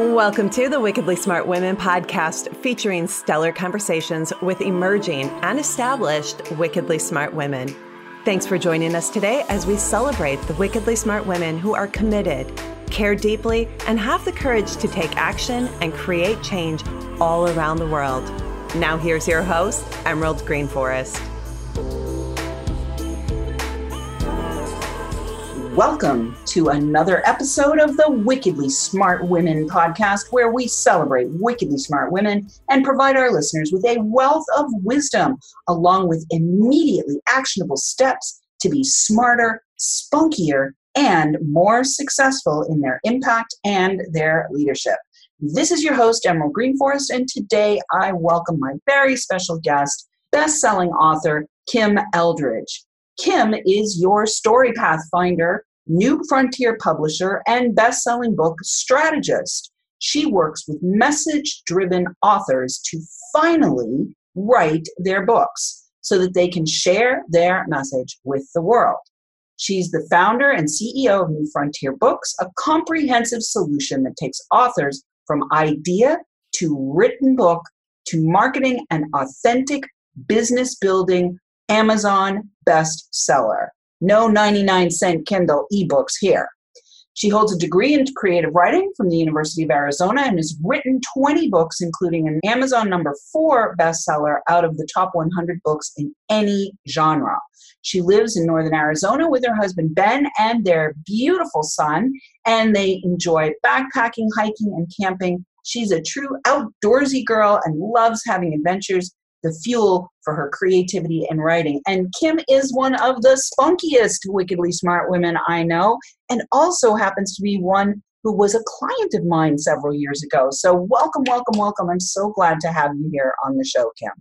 Welcome to the Wickedly Smart Women podcast featuring stellar conversations with emerging and established wickedly smart women. Thanks for joining us today as we celebrate the wickedly smart women who are committed, care deeply, and have the courage to take action and create change all around the world. Now, here's your host, Emerald Greenforest. Welcome to another episode of the Wickedly Smart Women podcast, where we celebrate wickedly smart women and provide our listeners with a wealth of wisdom, along with immediately actionable steps to be smarter, spunkier, and more successful in their impact and their leadership. This is your host, Emerald Greenforest, and today I welcome my very special guest, best-selling author Kim Eldridge. Kim is your story pathfinder New Frontier publisher, and best selling book strategist. She works with message driven authors to finally write their books so that they can share their message with the world. She's the founder and CEO of New Frontier Books, a comprehensive solution that takes authors from idea to written book to marketing and authentic business building Amazon bestseller. No 99 cent Kindle ebooks here. She holds a degree in creative writing from the University of Arizona and has written 20 books, including an Amazon number four bestseller out of the top 100 books in any genre. She lives in northern Arizona with her husband Ben and their beautiful son, and they enjoy backpacking, hiking, and camping. She's a true outdoorsy girl and loves having adventures the fuel for her creativity and writing. And Kim is one of the spunkiest wickedly smart women I know, and also happens to be one who was a client of mine several years ago. So, welcome, welcome, welcome. I'm so glad to have you here on the show, Kim.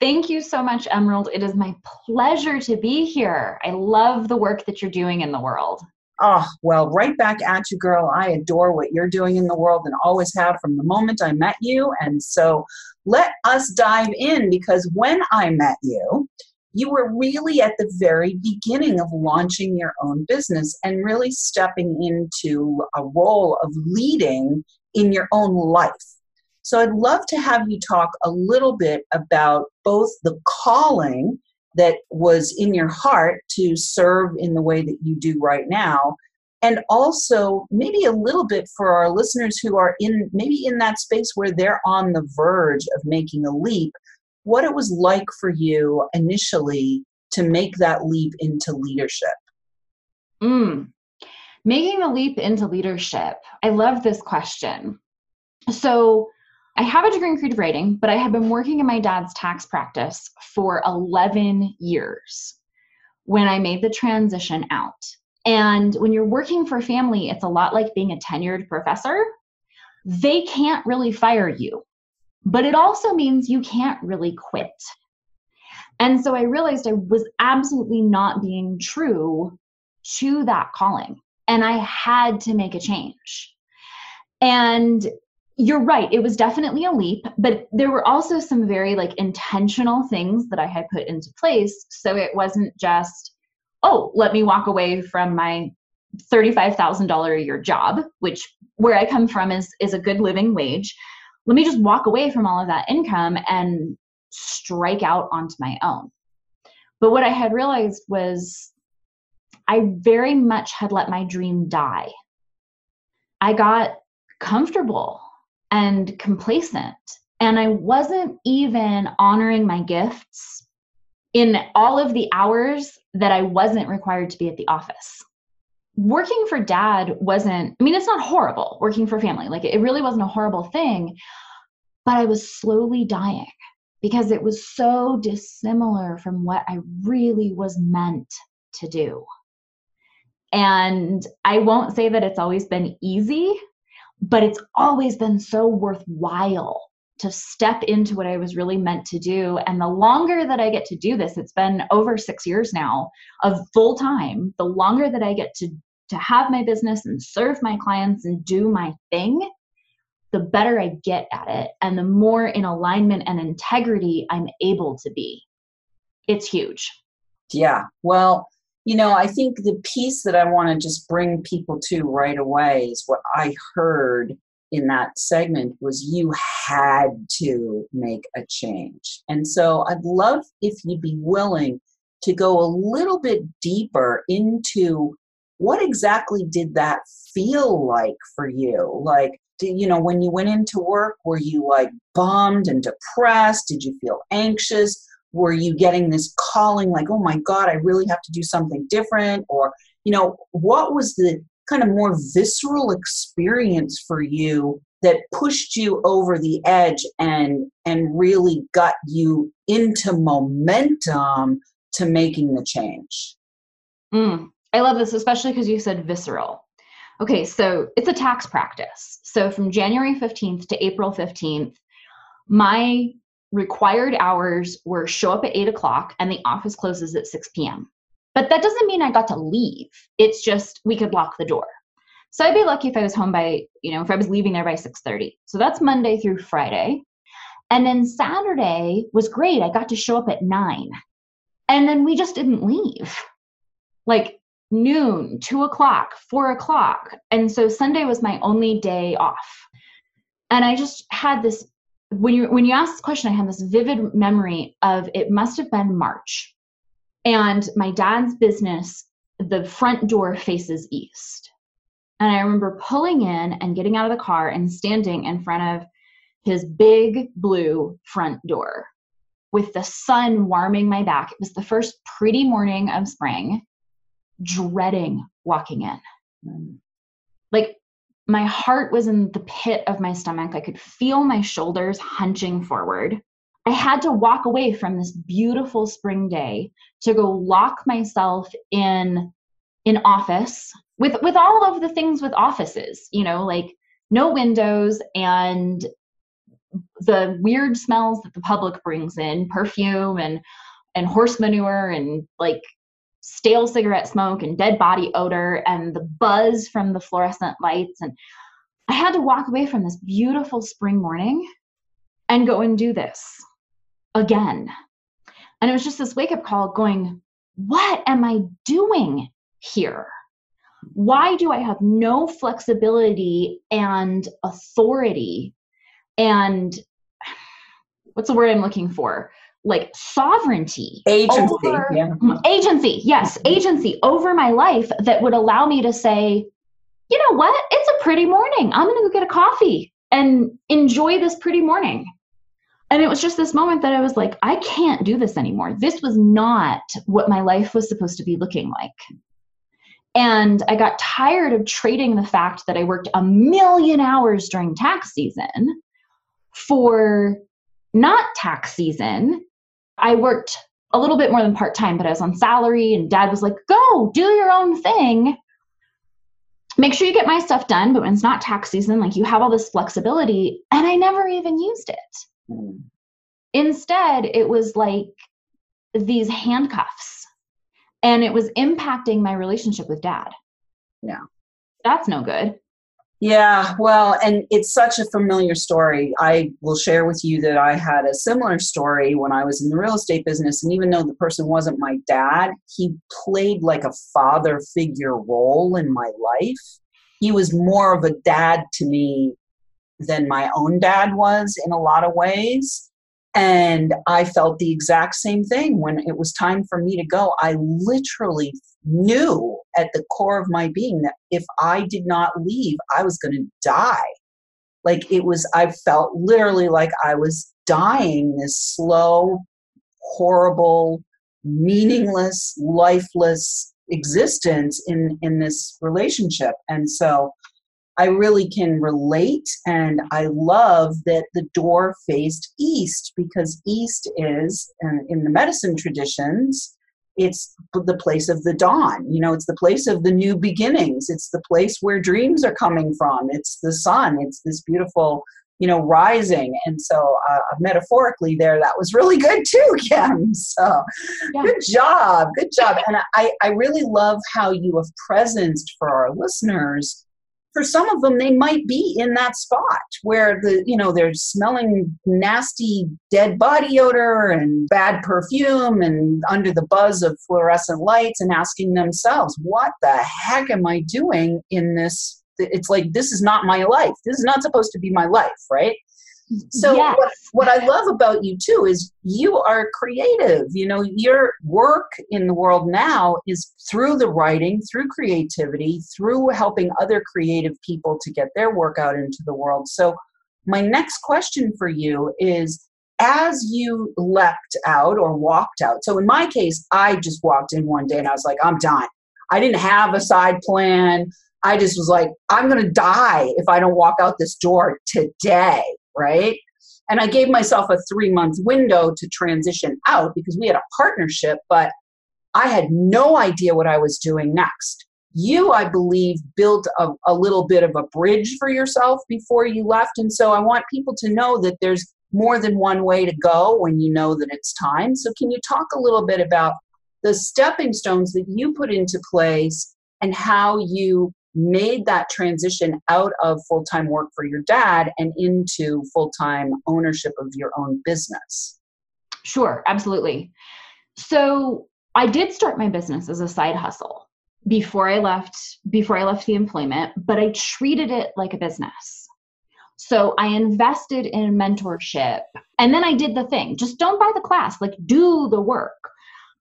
Thank you so much, Emerald. It is my pleasure to be here. I love the work that you're doing in the world. Oh, well, right back at you, girl. I adore what you're doing in the world and always have from the moment I met you. And so let us dive in because when I met you, you were really at the very beginning of launching your own business and really stepping into a role of leading in your own life. So I'd love to have you talk a little bit about both the calling that was in your heart to serve in the way that you do right now and also maybe a little bit for our listeners who are in maybe in that space where they're on the verge of making a leap what it was like for you initially to make that leap into leadership mm. making the leap into leadership i love this question so I have a degree in creative writing, but I have been working in my dad's tax practice for 11 years when I made the transition out. And when you're working for family, it's a lot like being a tenured professor. They can't really fire you, but it also means you can't really quit. And so I realized I was absolutely not being true to that calling. And I had to make a change. And you're right it was definitely a leap but there were also some very like intentional things that i had put into place so it wasn't just oh let me walk away from my $35000 a year job which where i come from is is a good living wage let me just walk away from all of that income and strike out onto my own but what i had realized was i very much had let my dream die i got comfortable and complacent. And I wasn't even honoring my gifts in all of the hours that I wasn't required to be at the office. Working for dad wasn't, I mean, it's not horrible working for family. Like, it really wasn't a horrible thing, but I was slowly dying because it was so dissimilar from what I really was meant to do. And I won't say that it's always been easy but it's always been so worthwhile to step into what I was really meant to do. And the longer that I get to do this, it's been over six years now of full time, the longer that I get to, to have my business and serve my clients and do my thing, the better I get at it and the more in alignment and integrity I'm able to be. It's huge. Yeah. Well, you know, I think the piece that I want to just bring people to right away is what I heard in that segment was you had to make a change. And so I'd love if you'd be willing to go a little bit deeper into what exactly did that feel like for you? Like, you know, when you went into work, were you like bummed and depressed? Did you feel anxious? Were you getting this calling like, oh my God, I really have to do something different? Or, you know, what was the kind of more visceral experience for you that pushed you over the edge and and really got you into momentum to making the change? Mm, i love this especially because you said visceral. Okay so it's a tax practice. So from january 15th to april 15th my required hours were show up at 8 o'clock and the office closes at 6 p.m but that doesn't mean I got to leave. It's just we could lock the door. So I'd be lucky if I was home by, you know, if I was leaving there by 6:30. So that's Monday through Friday. And then Saturday was great. I got to show up at 9. And then we just didn't leave. Like noon, two o'clock, four o'clock. And so Sunday was my only day off. And I just had this when you when you asked this question, I had this vivid memory of it must have been March and my dad's business, the front door faces east. And I remember pulling in and getting out of the car and standing in front of his big blue front door with the sun warming my back. It was the first pretty morning of spring, dreading walking in. Like my heart was in the pit of my stomach. I could feel my shoulders hunching forward. I had to walk away from this beautiful spring day to go lock myself in an office with with all of the things with offices, you know, like no windows and the weird smells that the public brings in, perfume and and horse manure and like stale cigarette smoke and dead body odor and the buzz from the fluorescent lights. And I had to walk away from this beautiful spring morning and go and do this again. And it was just this wake up call going, what am I doing here? Why do I have no flexibility and authority and what's the word I'm looking for? Like sovereignty. Agency. Over, yeah. Agency, yes, agency over my life that would allow me to say, you know what? It's a pretty morning. I'm going to go get a coffee and enjoy this pretty morning and it was just this moment that I was like, I can't do this anymore. This was not what my life was supposed to be looking like. And I got tired of trading the fact that I worked a million hours during tax season for not tax season. I worked a little bit more than part time, but I was on salary, and dad was like, go do your own thing. Make sure you get my stuff done, but when it's not tax season, like you have all this flexibility. And I never even used it. Instead, it was like these handcuffs and it was impacting my relationship with dad. Yeah. That's no good. Yeah, well, and it's such a familiar story. I will share with you that I had a similar story when I was in the real estate business. And even though the person wasn't my dad, he played like a father figure role in my life. He was more of a dad to me than my own dad was in a lot of ways. And I felt the exact same thing when it was time for me to go. I literally knew at the core of my being that if I did not leave, I was going to die. Like it was, I felt literally like I was dying this slow, horrible, meaningless, lifeless existence in, in this relationship. And so I really can relate, and I love that the door faced east because east is, in the medicine traditions, it's the place of the dawn. You know, it's the place of the new beginnings. It's the place where dreams are coming from. It's the sun. It's this beautiful, you know, rising. And so, uh, metaphorically, there, that was really good too, Kim. So, yeah. good job. Good job. And I, I really love how you have presenced for our listeners for some of them they might be in that spot where the you know they're smelling nasty dead body odor and bad perfume and under the buzz of fluorescent lights and asking themselves what the heck am i doing in this? It's like this is not my life. This is not supposed to be my life right so Yes. what, what i love about you too is you are creative. You know your work in the world now is through the writing through creativity through helping other creative people to get their work out into the world. So my next question for you is as you leapt out or walked out so in my case i just walked in one day and i was like i'm done. I didn't have a side plan. I just was like i'm going to die if i don't walk out this door today right? And i gave myself a three month window to transition out because we had a partnership but i had no idea what i was doing next. You i believe built a, a little bit of a bridge for yourself before you left and so i want people to know that there's more than one way to go when you know that it's time. So can you talk a little bit about the stepping stones that you put into place and how you made that transition out of full time work for your dad and into full time ownership of your own business. Sure, absolutely. So I did start my business as a side hustle before I left before I left the employment, but I treated it like a business. So I invested in mentorship and then I did the thing. Just don't buy the class, like do the work.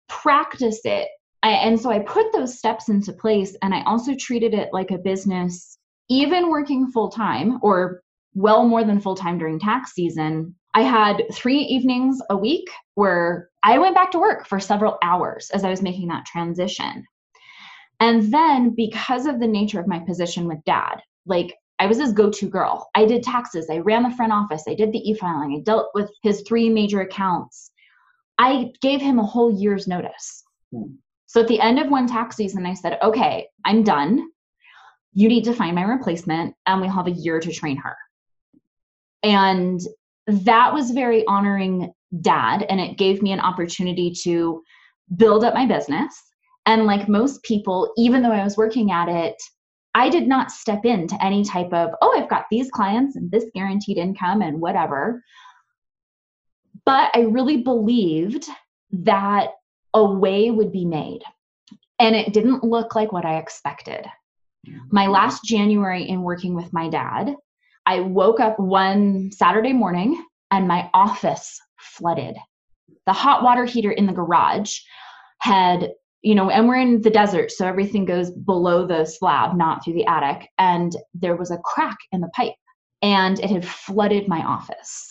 Practice it. I, and so I put those steps into place and I also treated it like a business even working full time or well more than full time during tax season. I had 3 evenings a week where I went back to work for several hours as I was making that transition. And then because of the nature of my position with dad, like I was his go to girl. I did taxes, I ran the front office, I did the e filing, I dealt with his three major accounts. I gave him a whole year's notice. Hmm. So at the end of one tax season, I said, okay, I'm done. You need to find my replacement, and we'll have a year to train her. And that was very honoring dad, and it gave me an opportunity to build up my business. And like most people, even though I was working at it, I did not step into any type of, oh, I've got these clients and this guaranteed income and whatever. But I really believed that a way would be made. And it didn't look like what I expected. My mm-hmm. last January in working with my dad, I woke up one Saturday morning and my office flooded. The hot water heater in the garage had, you know, and we're in the desert, so everything goes below the slab, not through the attic. And there was a crack in the pipe and it had flooded my office.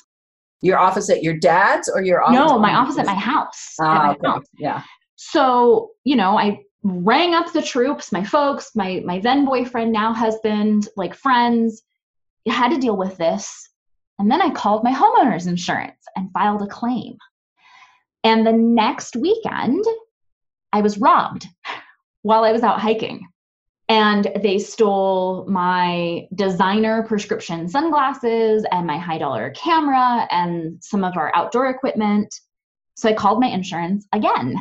Your office at your dad's or your office? No, my office at my house. at Ah, my okay. house. Yeah. So, you know, I rang up the troops, my folks, my my then boyfriend, now husband, like friends, had to deal with this. And then I called my homeowner's insurance and filed a claim. And the next weekend, I was robbed while I was out hiking. And they stole my designer prescription sunglasses and my high dollar camera and some of our outdoor equipment. So I called my insurance again.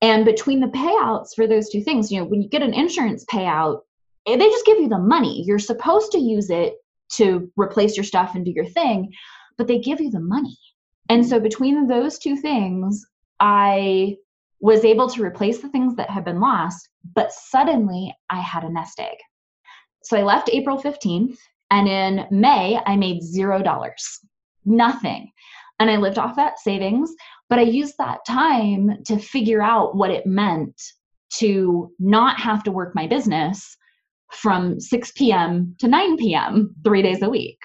And between the payouts for those two things, you know, when you get an insurance payout, eh, they just give you the money. You're supposed to use it to replace your stuff and do your thing, but they give you the money. And so between those two things, I was able to replace the things that had been lost, but suddenly I had a nest egg. So I left April 15th, and in May, I made zero dollars, nothing. And I lived off that savings, but I used that time to figure out what it meant to not have to work my business from 6 p.m. to 9 p.m. three days a week.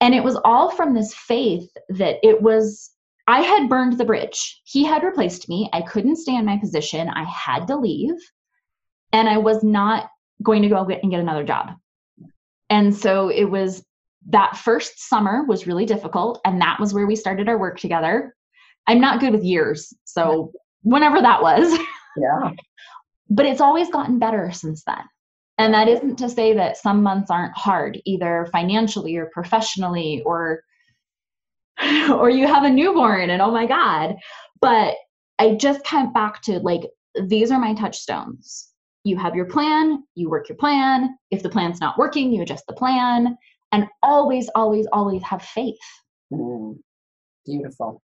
And it was all from this faith that it was, I had burned the bridge. He had replaced me. I couldn't stay in my position. I had to leave. And I was not going to go get and get another job. And so it was that first summer was really difficult. And that was where we started our work together. I'm not good with years. So whenever that was, Yeah. but it's always gotten better since then. And that isn't to say that some months aren't hard, either financially or professionally, or or you have a newborn and oh my god. But I just came back to like these are my touchstones. You have your plan, you work your plan. If the plan's not working, you adjust the plan, and always, always, always have faith. Mm. Beautiful.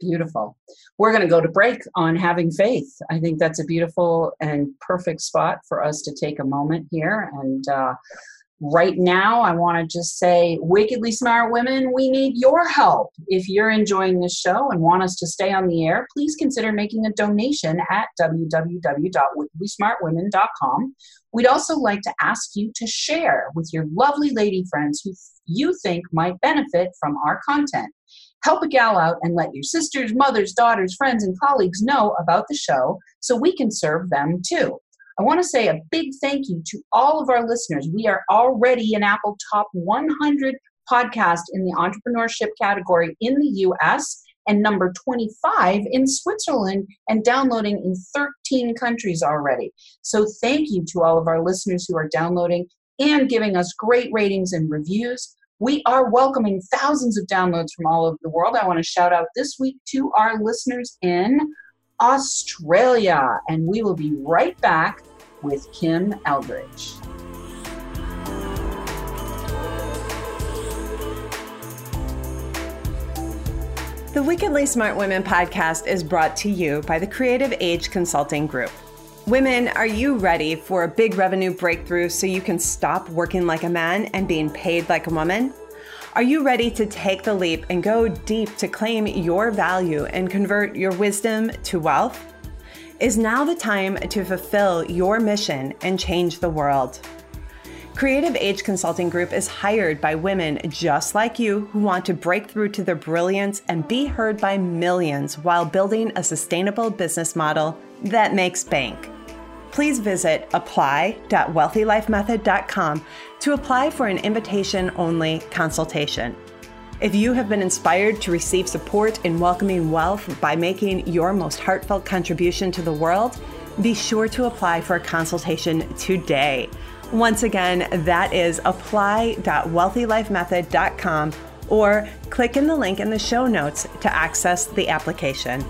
Beautiful. We're going to go to break on having faith. I think that's a beautiful and perfect spot for us to take a moment here. And uh, right now, I want to just say, wickedly smart women, we need your help. If you're enjoying this show and want us to stay on the air, please consider making a donation at www.wickedlysmartwomen.com. We'd also like to ask you to share with your lovely lady friends who you think might benefit from our content. Help a gal out and let your sisters, mothers, daughters, friends, and colleagues know about the show so we can serve them too. I want to say a big thank you to all of our listeners. We are already an Apple Top 100 podcast in the entrepreneurship category in the US and number 25 in Switzerland and downloading in 13 countries already. So thank you to all of our listeners who are downloading and giving us great ratings and reviews. We are welcoming thousands of downloads from all over the world. I want to shout out this week to our listeners in Australia. And we will be right back with Kim Eldridge. The Wickedly Smart Women podcast is brought to you by the Creative Sage Consulting Group. Women, are you ready for a big revenue breakthrough so you can stop working like a man and being paid like a woman? Are you ready to take the leap and go deep to claim your value and convert your wisdom to wealth? Is now the time to fulfill your mission and change the world? Creative Sage Consulting Group is hired by women just like you who want to break through to their brilliance and be heard by millions while building a sustainable business model that makes bank please visit apply.wealthylifemethod.com to apply for an invitation only consultation. If you have been inspired to receive support in welcoming wealth by making your most heartfelt contribution to the world, be sure to apply for a consultation today. Once again, that is apply.wealthylifemethod.com or click in the link in the show notes to access the application.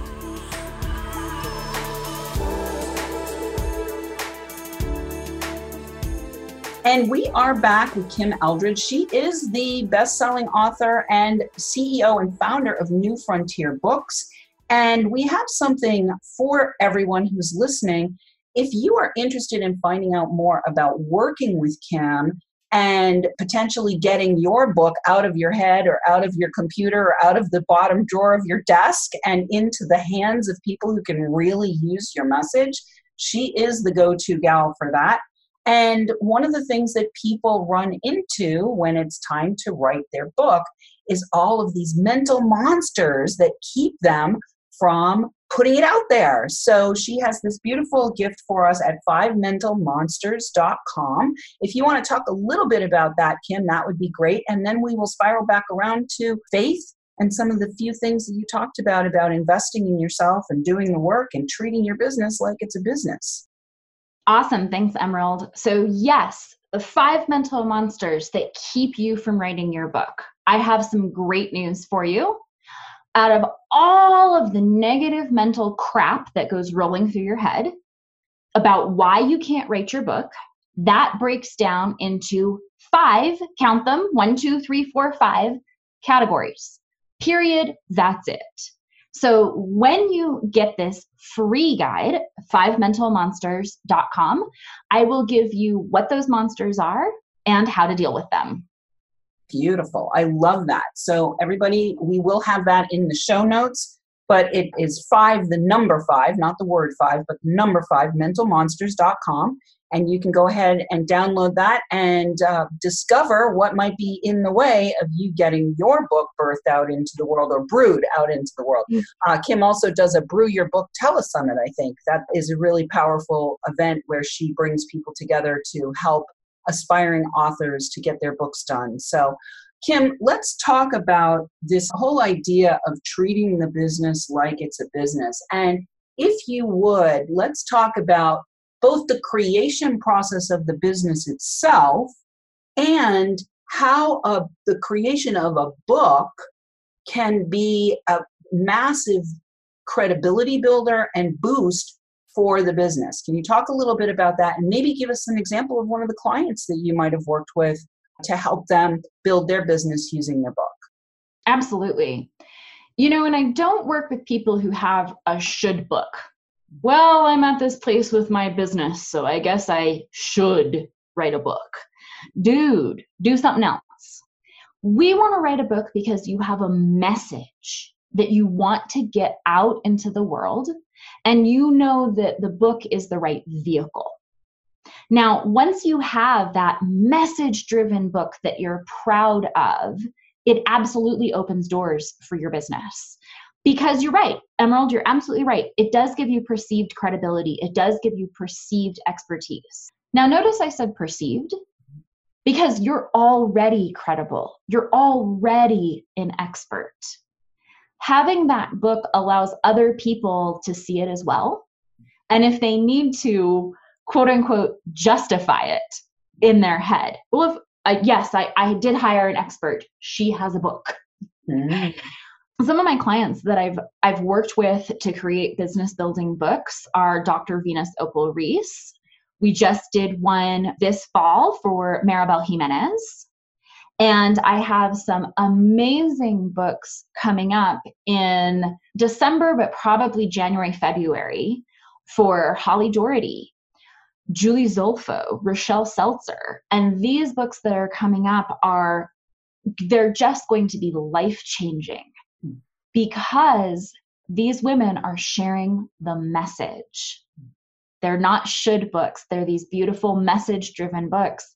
And we are back with Kim Eldridge. She is the best selling author and CEO and founder of New Frontier Books. And we have something for everyone who's listening. If you are interested in finding out more about working with Kim and potentially getting your book out of your head or out of your computer or out of the bottom drawer of your desk and into the hands of people who can really use your message, she is the go to gal for that. And one of the things that people run into when it's time to write their book is all of these mental monsters that keep them from putting it out there. So she has this beautiful gift for us at fivementalmonsters.com. If you want to talk a little bit about that, Kim, that would be great. And then we will spiral back around to faith and some of the few things that you talked about about investing in yourself and doing the work and treating your business like it's a business. Awesome. Thanks, Emerald. So, yes, the five mental monsters that keep you from writing your book. I have some great news for you. Out of all of the negative mental crap that goes rolling through your head about why you can't write your book, that breaks down into five, count them one, two, three, four, five categories. Period. That's it. So when you get this free guide, fivementalmonsters.com, I will give you what those monsters are and how to deal with them. Beautiful. I love that. So, everybody, we will have that in the show notes, but it is five, the number five, not the word five, but the number five, mentalmonsters.com and you can go ahead and download that and uh, discover what might be in the way of you getting your book birthed out into the world or brewed out into the world. Mm. Uh, Kim also does a Brew Your Book Telesummit, I think. That is a really powerful event where she brings people together to help aspiring authors to get their books done. So, Kim, let's talk about this whole idea of treating the business like it's a business. And if you would, let's talk about both the creation process of the business itself and how a, the creation of a book can be a massive credibility builder and boost for the business. Can you talk a little bit about that and maybe give us an example of one of the clients that you might have worked with to help them build their business using their book? Absolutely. You know, and I don't work with people who have a should book. Well, I'm at this place with my business, so I guess I should write a book. Dude, do something else. We want to write a book because you have a message that you want to get out into the world, and you know that the book is the right vehicle. Now, once you have that message driven book that you're proud of, it absolutely opens doors for your business. Because you're right, Emerald, you're absolutely right. It does give you perceived credibility, it does give you perceived expertise. Now, notice I said perceived because you're already credible, you're already an expert. Having that book allows other people to see it as well. And if they need to, quote unquote, justify it in their head, well, if, uh, yes, I, I did hire an expert, she has a book. Mm. Some of my clients that I've I've worked with to create business building books are Dr. Venus Opal Reese, we just did one this fall for Maribel Jimenez. And I have some amazing books coming up in December, but probably January, February for Holly Doherty, Julie Zolfo, Rochelle Seltzer. And these books that are coming up are, they're just going to be life changing because these women are sharing the message. They're not should books, they're these beautiful message driven books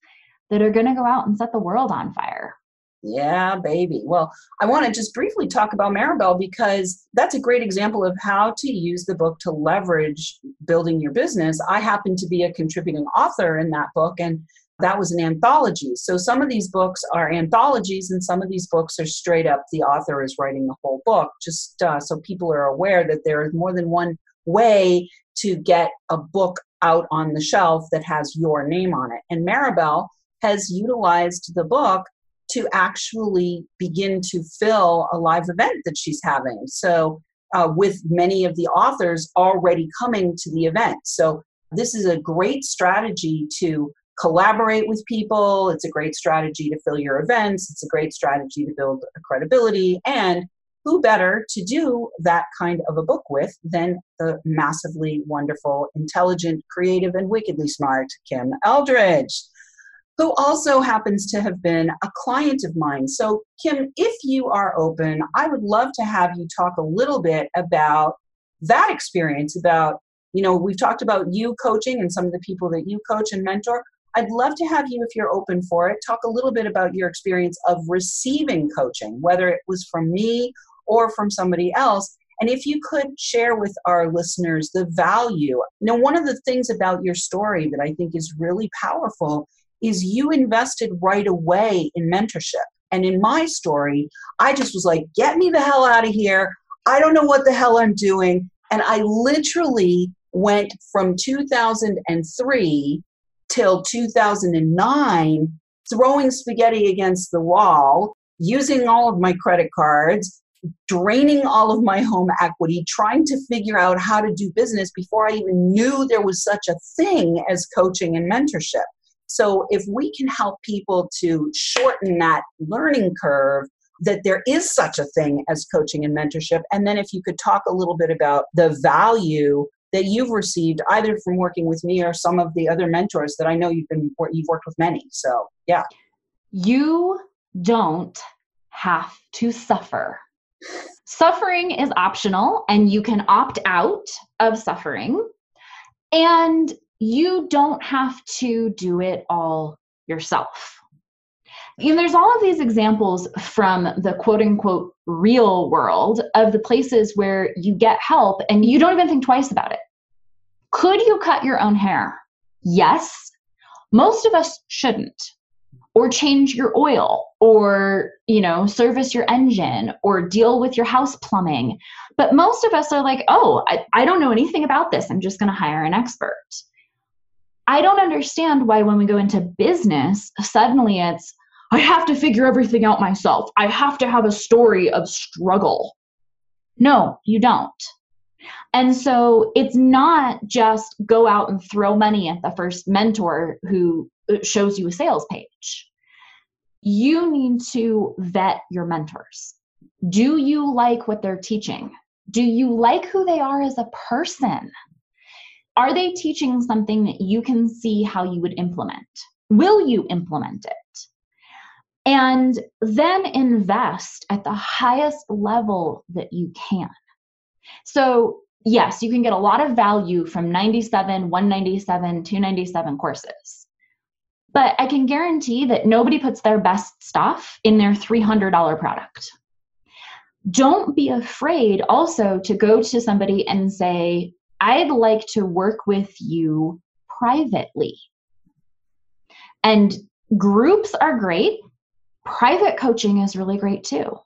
that are going to go out and set the world on fire. Yeah, baby. Well, I want to just briefly talk about Maribel because that's a great example of how to use the book to leverage building your business. I happen to be a contributing author in that book, and that was an anthology. So some of these books are anthologies, and some of these books are straight up the author is writing the whole book, just uh, so people are aware that there is more than one way to get a book out on the shelf that has your name on it. And Maribel has utilized the book to actually begin to fill a live event that she's having. So, uh, with many of the authors already coming to the event. So, this is a great strategy to collaborate with people. It's a great strategy to fill your events. It's a great strategy to build credibility. And who better to do that kind of a book with than the massively wonderful, intelligent, creative, and wickedly smart Kim Eldridge, who also happens to have been a client of mine. So, Kim, if you are open, I would love to have you talk a little bit about that experience, about you know, we've talked about you coaching and some of the people that you coach and mentor. I'd love to have you, if you're open for it, talk a little bit about your experience of receiving coaching, whether it was from me or from somebody else. And if you could share with our listeners the value. Now, one of the things about your story that I think is really powerful is you invested right away in mentorship. And in my story, I just was like, get me the hell out of here. I don't know what the hell I'm doing. And I literally went from 2003 till 2009 throwing spaghetti against the wall, using all of my credit cards, draining all of my home equity, trying to figure out how to do business before I even knew there was such a thing as coaching and mentorship. So, if we can help people to shorten that learning curve, that there is such a thing as coaching and mentorship, and then if you could talk a little bit about the value that you've received either from working with me or some of the other mentors that I know you've been you've worked with many. So, yeah. You don't have to suffer Suffering is optional and you can opt out of suffering. And you don't have to do it all yourself. You know, there's all of these examples from the quote unquote real world of the places where you get help and you don't even think twice about it. Could you cut your own hair? Yes. Most of us shouldn't or change your oil or you know service your engine or deal with your house plumbing but most of us are like oh i, I don't know anything about this i'm just going to hire an expert i don't understand why when we go into business suddenly it's i have to figure everything out myself i have to have a story of struggle no you don't and so it's not just go out and throw money at the first mentor who uh, shows you a sales page you need to vet your mentors. do you like what they're teaching? Do you like who they are as a person? Are they teaching something that you can see how you would implement? Will you implement it? And then invest at the highest level that you can. So, yes, you can get a lot of value from 97, 197, 297 courses. But I can guarantee that nobody puts their best stuff in their $300 product. Don't be afraid also to go to somebody and say, I'd like to work with you privately. And groups are great. Private coaching is really great too.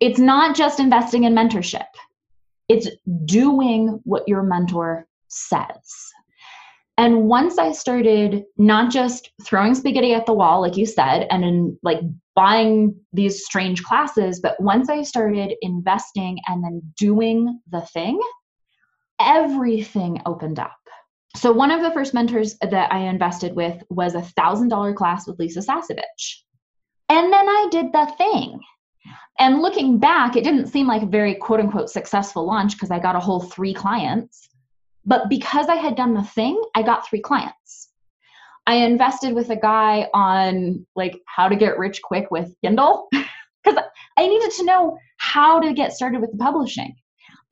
It's not just investing in mentorship, it's doing what your mentor says. And once I started not just throwing spaghetti at the wall, like you said, and in like buying these strange classes, but once I started investing and then doing the thing, everything opened up. So one of the first mentors that I invested with was a thousand dollar class with Lisa Sasevich. And then I did the thing. And looking back, it didn't seem like a very quote unquote successful launch because I got a whole three clients. But because I had done the thing, I got three clients. I invested with a guy on like how to get rich quick with Kindle because I needed to know how to get started with the publishing.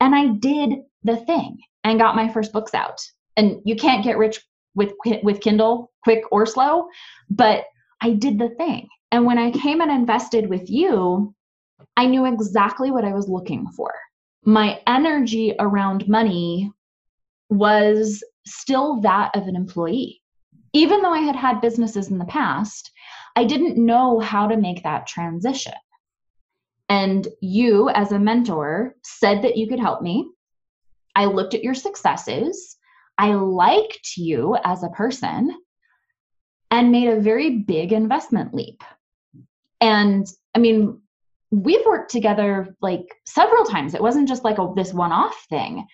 And I did the thing and got my first books out. And you can't get rich with with Kindle quick or slow, but I did the thing. And when I came and invested with you, I knew exactly what I was looking for. My energy around money was still that of an employee. Even though I had had businesses in the past, I didn't know how to make that transition. And you, as a mentor, said that you could help me. I looked at your successes. I liked you as a person and made a very big investment leap. And I mean, we've worked together like several times. It wasn't just like a, this one off thing.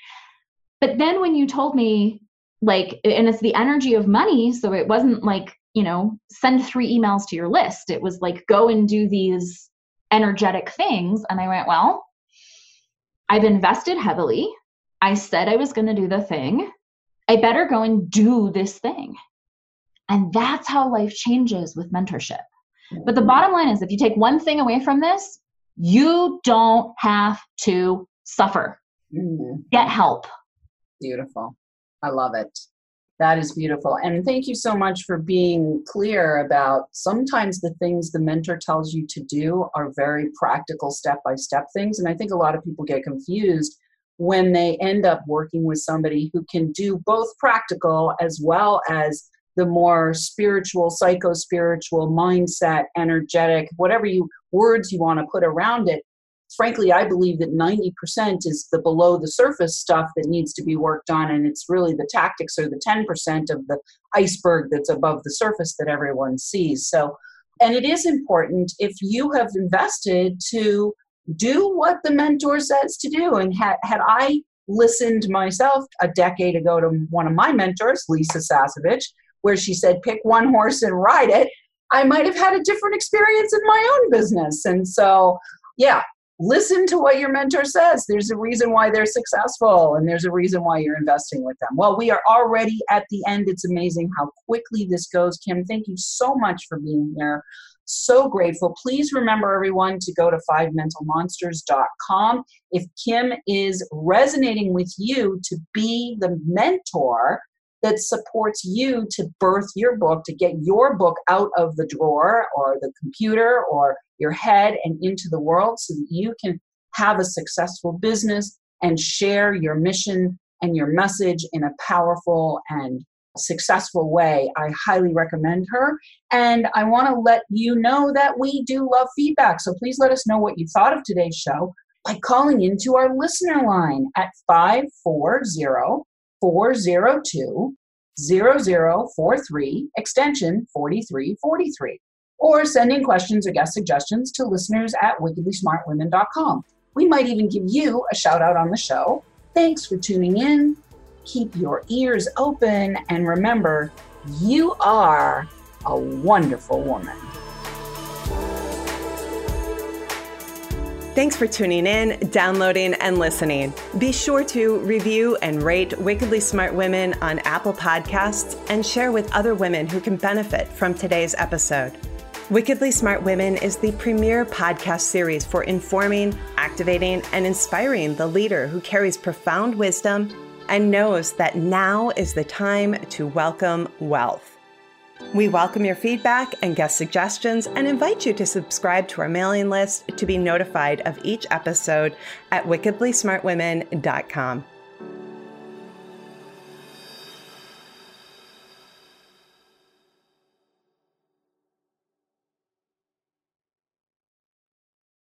But then when you told me, like, and it's the energy of money, so it wasn't like, you know, send three emails to your list. It was like, go and do these energetic things. And I went, well, I've invested heavily. I said I was going to do the thing. I better go and do this thing. And that's how life changes with mentorship. But the bottom line is if you take one thing away from this, you don't have to suffer. Mm-hmm. Get help. Beautiful. I love it. That is beautiful. And thank you so much for being clear about sometimes the things the mentor tells you to do are very practical step by step things. And I think a lot of people get confused when they end up working with somebody who can do both practical as well as the more spiritual, psycho spiritual, mindset, energetic, whatever you words you want to put around it frankly, I believe that 90% is the below the surface stuff that needs to be worked on, and it's really the tactics or the 10% of the iceberg that's above the surface that everyone sees. So, and it is important if you have invested to do what the mentor says to do. And had, had I listened myself a decade ago to one of my mentors, Lisa Sasevich, where she said, pick one horse and ride it, I might have had a different experience in my own business. And so, yeah, listen to what your mentor says. There's a reason why they're successful and there's a reason why you're investing with them. Well, we are already at the end. It's amazing how quickly this goes. Kim, thank you so much for being here. So grateful. Please remember, everyone, to go to fivementalmonsters.com. If Kim is resonating with you to be the mentor, that supports you to birth your book, to get your book out of the drawer or the computer or your head and into the world so that you can have a successful business and share your mission and your message in a powerful and successful way. I highly recommend her. And I want to let you know that we do love feedback. So please let us know what you thought of today's show by calling into our listener line at 540 402 0043, extension 4343, or sending questions or guest suggestions to listeners at wickedlysmartwomen.com. We might even give you a shout out on the show. Thanks for tuning in. Keep your ears open and remember, you are a wonderful woman. Thanks for tuning in, downloading, and listening. Be sure to review and rate Wickedly Smart Women on Apple Podcasts and share with other women who can benefit from today's episode. Wickedly Smart Women is the premier podcast series for informing, activating, and inspiring the leader who carries profound wisdom and knows that now is the time to welcome wealth. We welcome your feedback and guest suggestions and invite you to subscribe to our mailing list to be notified of each episode at wickedlysmartwomen.com.